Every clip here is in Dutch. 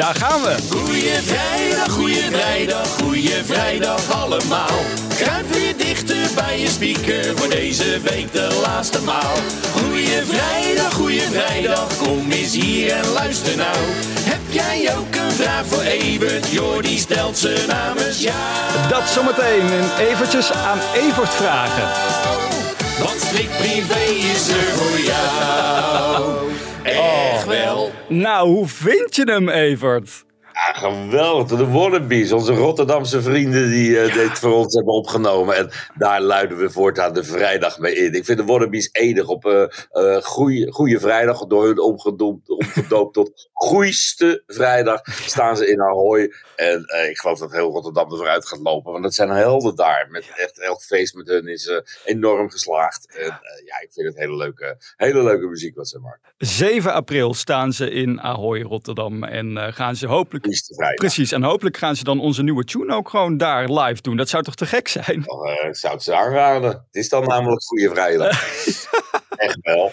daar gaan we. Goeie vrijdag, goeie vrijdag, goeie vrijdag allemaal. Kruip weer dichter bij je speaker voor deze week de laatste maal. Goeie vrijdag, goeie vrijdag, kom eens hier en luister nou. Heb jij ook een vraag voor Evert? Jordi stelt ze namens jou. Dat zometeen in eventjes aan Evert vragen. Want Slik Privé is er voor jou. Echt wel. Nou, hoe vind je hem, Evert? Ja, geweldig. De Wannabies, onze Rotterdamse vrienden die eh, dit voor ons hebben opgenomen. En daar luiden we voortaan de vrijdag mee in. Ik vind de Wannabies enig op uh, uh, goeie, goeie vrijdag. Door hun omgedoopt, tot goeiste vrijdag staan ze in Ahoy. En ik geloof dat heel Rotterdam er vooruit gaat lopen. Want het zijn helden daar. Met echt elk feest met hun is enorm geslaagd. En ja, ik vind het hele leuke, hele leuke muziek wat ze maken. 7 april staan ze in Ahoy, Rotterdam. En gaan ze hopelijk Precies, en hopelijk gaan ze dan onze nieuwe tune ook gewoon daar live doen. Dat zou toch te gek zijn? Oh, uh, ik zou het ze aanraden. Het is dan namelijk Goede Vrijdag. Echt wel.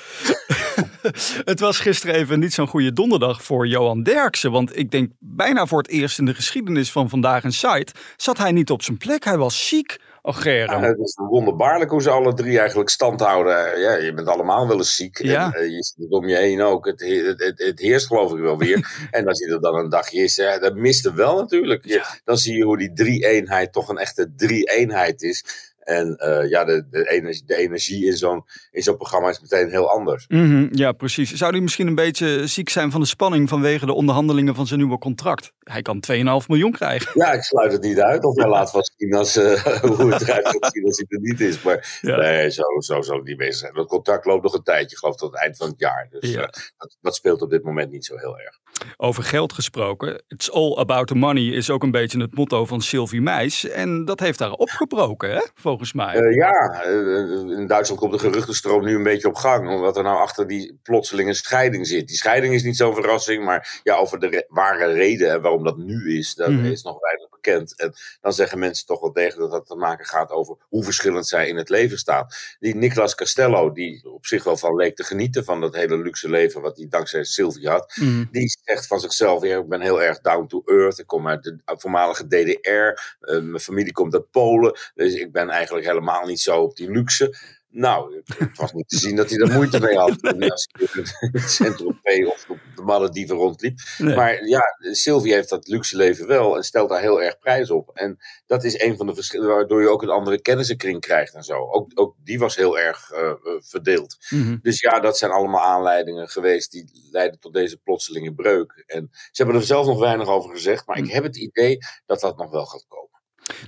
het was gisteren even niet zo'n goede donderdag voor Johan Derksen. Want ik denk bijna voor het eerst in de geschiedenis van Vandaag een Site zat hij niet op zijn plek. Hij was ziek. Oh. Ja, het is wonderbaarlijk hoe ze alle drie eigenlijk stand houden. Ja, je bent allemaal wel eens ziek. Ja. En, uh, je ziet het om je heen ook. Het, het, het, het heerst geloof ik wel weer. en als je er dan een dagje is, ja, dat mist er wel natuurlijk. Ja. Dan zie je hoe die drie-eenheid toch een echte drie-eenheid is. En uh, ja, de, de, energie, de energie in zo'n zo'n programma is meteen heel anders. Mm -hmm, ja, precies. Zou hij misschien een beetje ziek zijn van de spanning vanwege de onderhandelingen van zijn nieuwe contract? Hij kan 2,5 miljoen krijgen. Ja, ik sluit het niet uit. Of hij laat wel zien als, uh, hoe het eruit gaat zien als hij er niet is. Maar ja. nee, zo, zo zal het niet bezig zijn. Dat contract loopt nog een tijdje, ik geloof tot het eind van het jaar. Dus ja. uh, dat, dat speelt op dit moment niet zo heel erg. Over geld gesproken. It's all about the money is ook een beetje het motto van Sylvie Meis. En dat heeft daar opgebroken, hè? volgens mij. Uh, ja, uh, in Duitsland komt de geruchtenstroom nu een beetje op gang. Omdat er nou achter die plotselinge scheiding zit. Die scheiding is niet zo'n verrassing. Maar ja, over de re ware reden en waarom dat nu is, dat mm -hmm. is nog weinig bekend. En dan zeggen mensen toch wel tegen dat dat te maken gaat over hoe verschillend zij in het leven staan. Die Nicolas Castello, die op zich wel van leek te genieten van dat hele luxe leven wat hij dankzij Sylvie had. Mm. Die zegt van zichzelf, ja, ik ben heel erg down to earth. Ik kom uit de voormalige DDR. Uh, mijn familie komt uit Polen. Dus ik ben eigenlijk helemaal niet zo op die luxe. Nou, het was niet te zien dat hij er moeite mee had. Als hij in het centrum P of op de Malediven rondliep. Nee. Maar ja, Sylvie heeft dat luxe leven wel en stelt daar heel erg prijs op. En dat is een van de verschillen waardoor je ook een andere kennissenkring krijgt en zo. Ook, ook die was heel erg uh, verdeeld. Mm -hmm. Dus ja, dat zijn allemaal aanleidingen geweest die leiden tot deze plotselinge breuk. En ze hebben er zelf nog weinig over gezegd, maar ik heb het idee dat dat nog wel gaat komen.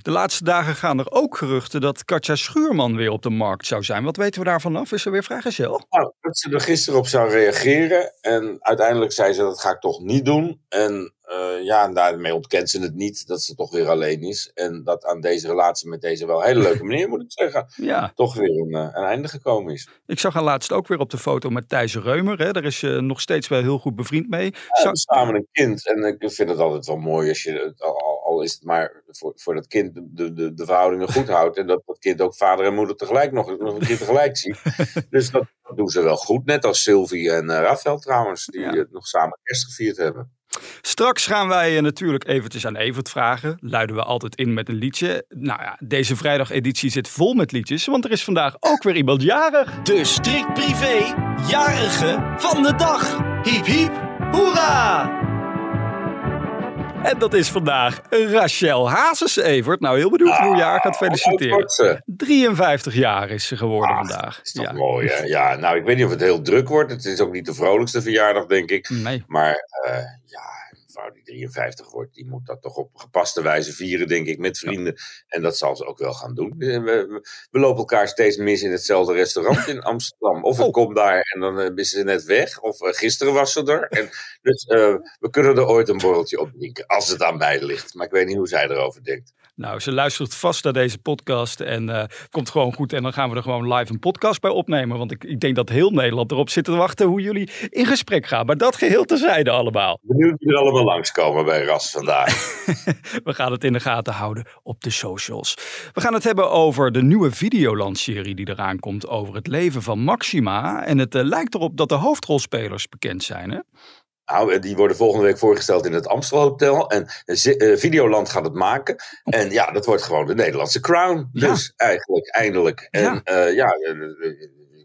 De laatste dagen gaan er ook geruchten dat Katja Schuurman weer op de markt zou zijn. Wat weten we daarvan af? Is ze weer vrijgezel? Nou, dat ze er gisteren op zou reageren. En uiteindelijk zei ze dat ga ik toch niet doen. En uh, ja, en daarmee ontkent ze het niet dat ze toch weer alleen is. En dat aan deze relatie met deze wel hele leuke meneer, moet ik zeggen, ja. toch weer een, een, einde gekomen is. Ik zag haar laatst ook weer op de foto met Thijs Reumer. Hè? Daar is je nog steeds wel heel goed bevriend mee. Ja, Zou... samen een kind. En ik vind het altijd wel mooi als je, al, is het maar voor, voor dat kind de, de, de verhoudingen goed houdt. En dat dat kind ook vader en moeder tegelijk nog, nog een keer tegelijk ziet. dus dat doen ze wel goed. Net als Sylvie en uh, Rafael trouwens, die ja. nog samen kerst gevierd hebben. Straks gaan wij natuurlijk eventjes aan Evert vragen. Luiden we altijd in met een liedje. Nou ja, deze vrijdageditie zit vol met liedjes, want er is vandaag ook weer iemand jarig. De strikt privé jarige van de dag. Hiep hiep, hoera! En dat is vandaag Rachel Hazes, Evert. Nou, heel benieuwd hoe je haar gaat feliciteren. 53 jaar is ze geworden Ach, vandaag. Is toch ja. mooi, hè? Ja, nou, ik weet niet of het heel druk wordt. Het is ook niet de vrolijkste verjaardag, denk ik. Nee. Maar uh, ja, 53 wordt, die moet dat toch op gepaste wijze vieren, denk ik, met vrienden. Ja. En dat zal ze ook wel gaan doen. We, we, we, lopen elkaar steeds mis in hetzelfde restaurant in Amsterdam. Of ik oh. kom daar en dan is ze net weg. Of uh, gisteren was ze er. En dus uh, we kunnen er ooit een borreltje op drinken, als het aan mij ligt. Maar ik weet niet hoe zij erover denkt. Nou, ze luistert vast naar deze podcast en uh, komt gewoon goed. En dan gaan we er gewoon live een podcast bij opnemen. Want ik, ik denk dat heel Nederland erop zit te wachten hoe jullie in gesprek gaan. Maar dat geheel terzijde allemaal. Benieuwd wie er allemaal langskomen bij Ras vandaag. we gaan het in de gaten houden op de socials. We gaan het hebben over de nieuwe Videoland-serie die eraan komt over het leven van Maxima. En het uh, lijkt erop dat de hoofdrolspelers bekend zijn, hè? Nou, die worden volgende week voorgesteld in het Amstel Hotel. En uh, Videoland gaat het maken. En ja, dat wordt gewoon de Nederlandse crown. Dus eigenlijk, eindelijk. En ja, ja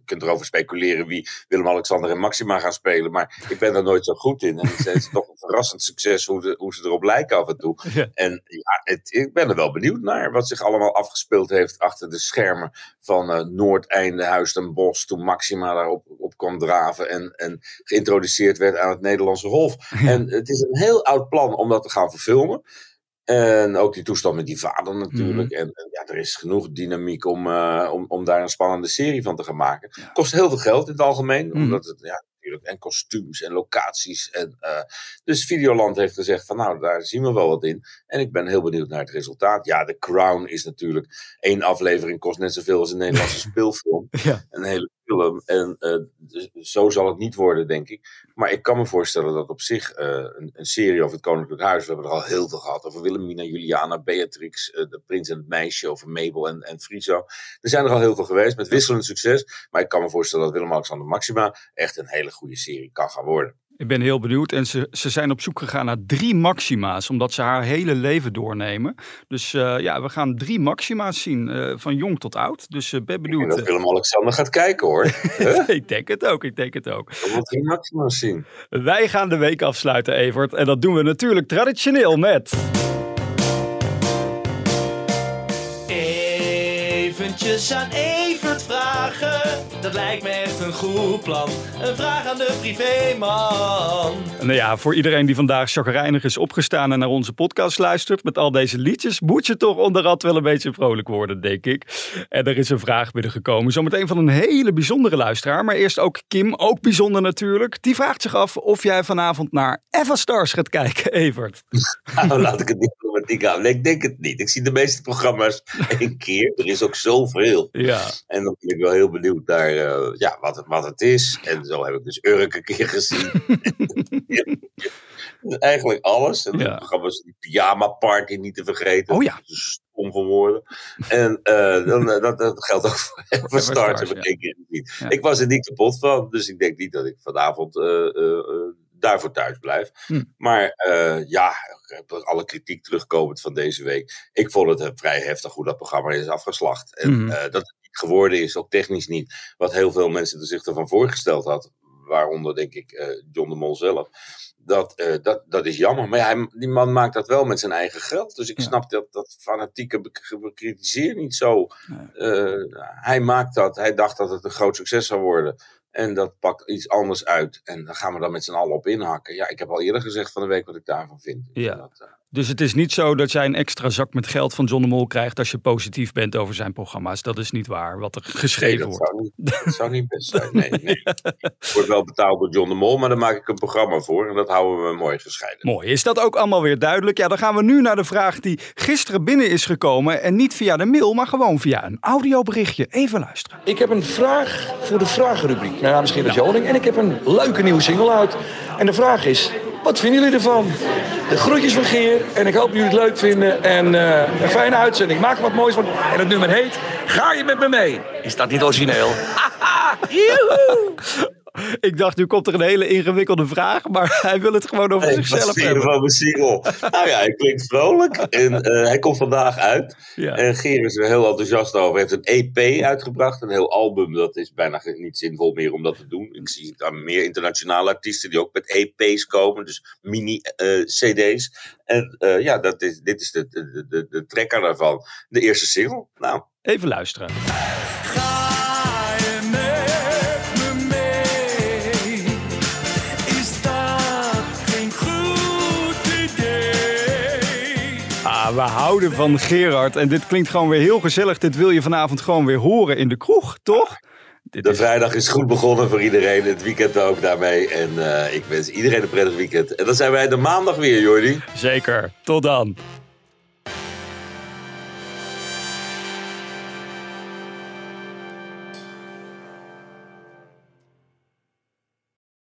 kunt erover speculeren wie Willem-Alexander en Maxima gaan spelen. Maar ik ben daar nooit zo goed in. En het is toch een verrassend succes hoe, hoe ze erop lijken af en toe. En ja, het, ik ben er wel benieuwd naar wat zich allemaal afgespeeld heeft achter de schermen van uh, Noordeinde, Huis ten Bos. Toen Maxima daarop op kwam draven en, en geïntroduceerd werd aan het Nederlandse Hof. En het is een heel oud plan om dat te gaan verfilmen. En ook die toestand met die vader natuurlijk. Mhm. en, en, ja, er is genoeg dynamiek om, uh, om, om daar een spannende serie van te gaan maken. Kost heel veel geld in het algemeen. Mhm. Omdat het, ja, natuurlijk. En kostuums en locaties. En, uh, dus Videoland heeft gezegd van nou, daar zien we wel wat in. En ik ben heel benieuwd naar het resultaat. Ja, The Crown is natuurlijk één aflevering kost net zoveel als een Nederlandse speelfilm. Ja. Een hele film. En uh, dus zo zal het niet worden, denk ik. Maar ik kan me voorstellen dat op zich uh, een, een, serie over het Koninklijk Huis. We hebben er al heel veel gehad. Over Wilhelmina, Juliana, Beatrix, uh, de prins en het meisje. Over Mabel en, en. Er zijn er al heel veel geweest met wisselend succes. Maar ik kan me voorstellen dat Willem-Alexander Maxima echt een hele goede serie kan gaan worden. Ik ben heel benieuwd. En ze, ze zijn op zoek gegaan naar drie maxima's, omdat ze haar hele leven doornemen. Dus uh, ja, we gaan drie maxima's zien, uh, van jong tot oud. Dus uh, ben benieuwd. dat Willem-Alexander gaat kijken hoor. ik denk het ook, ik denk het ook. We gaan drie maxima's zien. Wij gaan de week afsluiten, Evert. En dat doen we natuurlijk traditioneel met... Eventjes aan Evert vragen dat lijkt me echt een goed plan. Een vraag aan de privéman. Nou ja, voor iedereen die vandaag chagrijnig is opgestaan en naar onze podcast luistert met al deze liedjes, moet je toch onderhand wel een beetje vrolijk worden, denk ik. En er is een vraag binnengekomen, zometeen van een hele bijzondere luisteraar. Maar eerst ook Kim, ook bijzonder natuurlijk. Die vraagt zich af of jij vanavond naar Everstars gaat kijken, Evert. Nou, laat ik het niet romantiek aan. Nee, ik denk het niet. Ik zie de meeste programma's één keer. Er is ook zoveel. Ja. En dan ben ik wel heel benieuwd naar uh, ja, wat, wat het is. En zo heb ik dus Urk een keer gezien. Eigenlijk alles. En ja. programma's die Pyjama Party niet te vergeten. Oh ja. Stom van woorden. En uh, dan, eh, dat, dat geldt ook voor, voor Stars. Stars ja. ik, niet. ik was er niet kapot van. Dus ik denk niet dat ik vanavond uh, daarvoor thuis blijf. Hm. Maar ja, alle kritiek terugkomend van deze week. Ik vond het vrij heftig hoe dat programma is afgeslacht. En hm. dat geworden is, ook technisch niet, wat heel veel mensen er zich ervan voorgesteld had. Waaronder denk ik uh, John de Mol zelf. Dat, dat, dat is jammer. Maar ja, hij, die man maakt dat wel met zijn eigen geld. Dus ik snap dat, dat fanatieke bekritiseer niet zo. Hij maakt dat. Hij dacht dat het een groot succes zou worden. En dat pakt iets anders uit. En dan gaan we dan met z'n allen op inhakken. Ja, ik heb al eerder gezegd van de week wat ik daarvan vind. Ja. Dat, dus het is niet zo dat jij een extra zak met geld van John de Mol krijgt als je positief bent over zijn programma's. Dat is niet waar, wat er geschreven nee, dat wordt. Zou niet, dat zou niet best zijn. Nee, nee. Ik word wel betaald door John de Mol, maar daar maak ik een programma voor. En dat houden we mooi gescheiden. Mooi. Is dat ook allemaal weer duidelijk? Ja, dan gaan we nu naar de vraag die gisteren binnen is gekomen. En niet via de mail, maar gewoon via een audioberichtje. Even luisteren. Ik heb een vraag voor de vragenrubriek. Naam is Gerrit Joling en ik heb een leuke nieuwe single uit. En de vraag is, wat vinden jullie ervan? De groetjes van Geer en ik hoop jullie het leuk vinden. En uh, een fijne uitzending. Maak er wat moois van. En het nummer heet Ga je met me mee? Is dat niet origineel? Ik dacht, nu komt er een hele ingewikkelde vraag, maar hij wil het gewoon over zichzelf hebben. van mijn single. nou ja, hij klinkt vrolijk en uh, hij komt vandaag uit. Ja. En Geer is er heel enthousiast over. Hij heeft een EP uitgebracht, een heel album. Dat is bijna niet zinvol meer om dat te doen. Ik zie dan meer internationale artiesten die ook met EP's komen, dus mini-CD's. Uh, en uh, ja, dat is, dit is de, de, de, de trekker daarvan. De eerste single. Nou. Even luisteren. We houden van Gerard. En dit klinkt gewoon weer heel gezellig. Dit wil je vanavond gewoon weer horen in de kroeg, toch? de vrijdag is goed begonnen voor iedereen. Het weekend ook daarmee. En uh, ik wens iedereen een prettig weekend. En dan zijn wij de maandag weer, Jordi. Zeker. Tot dan.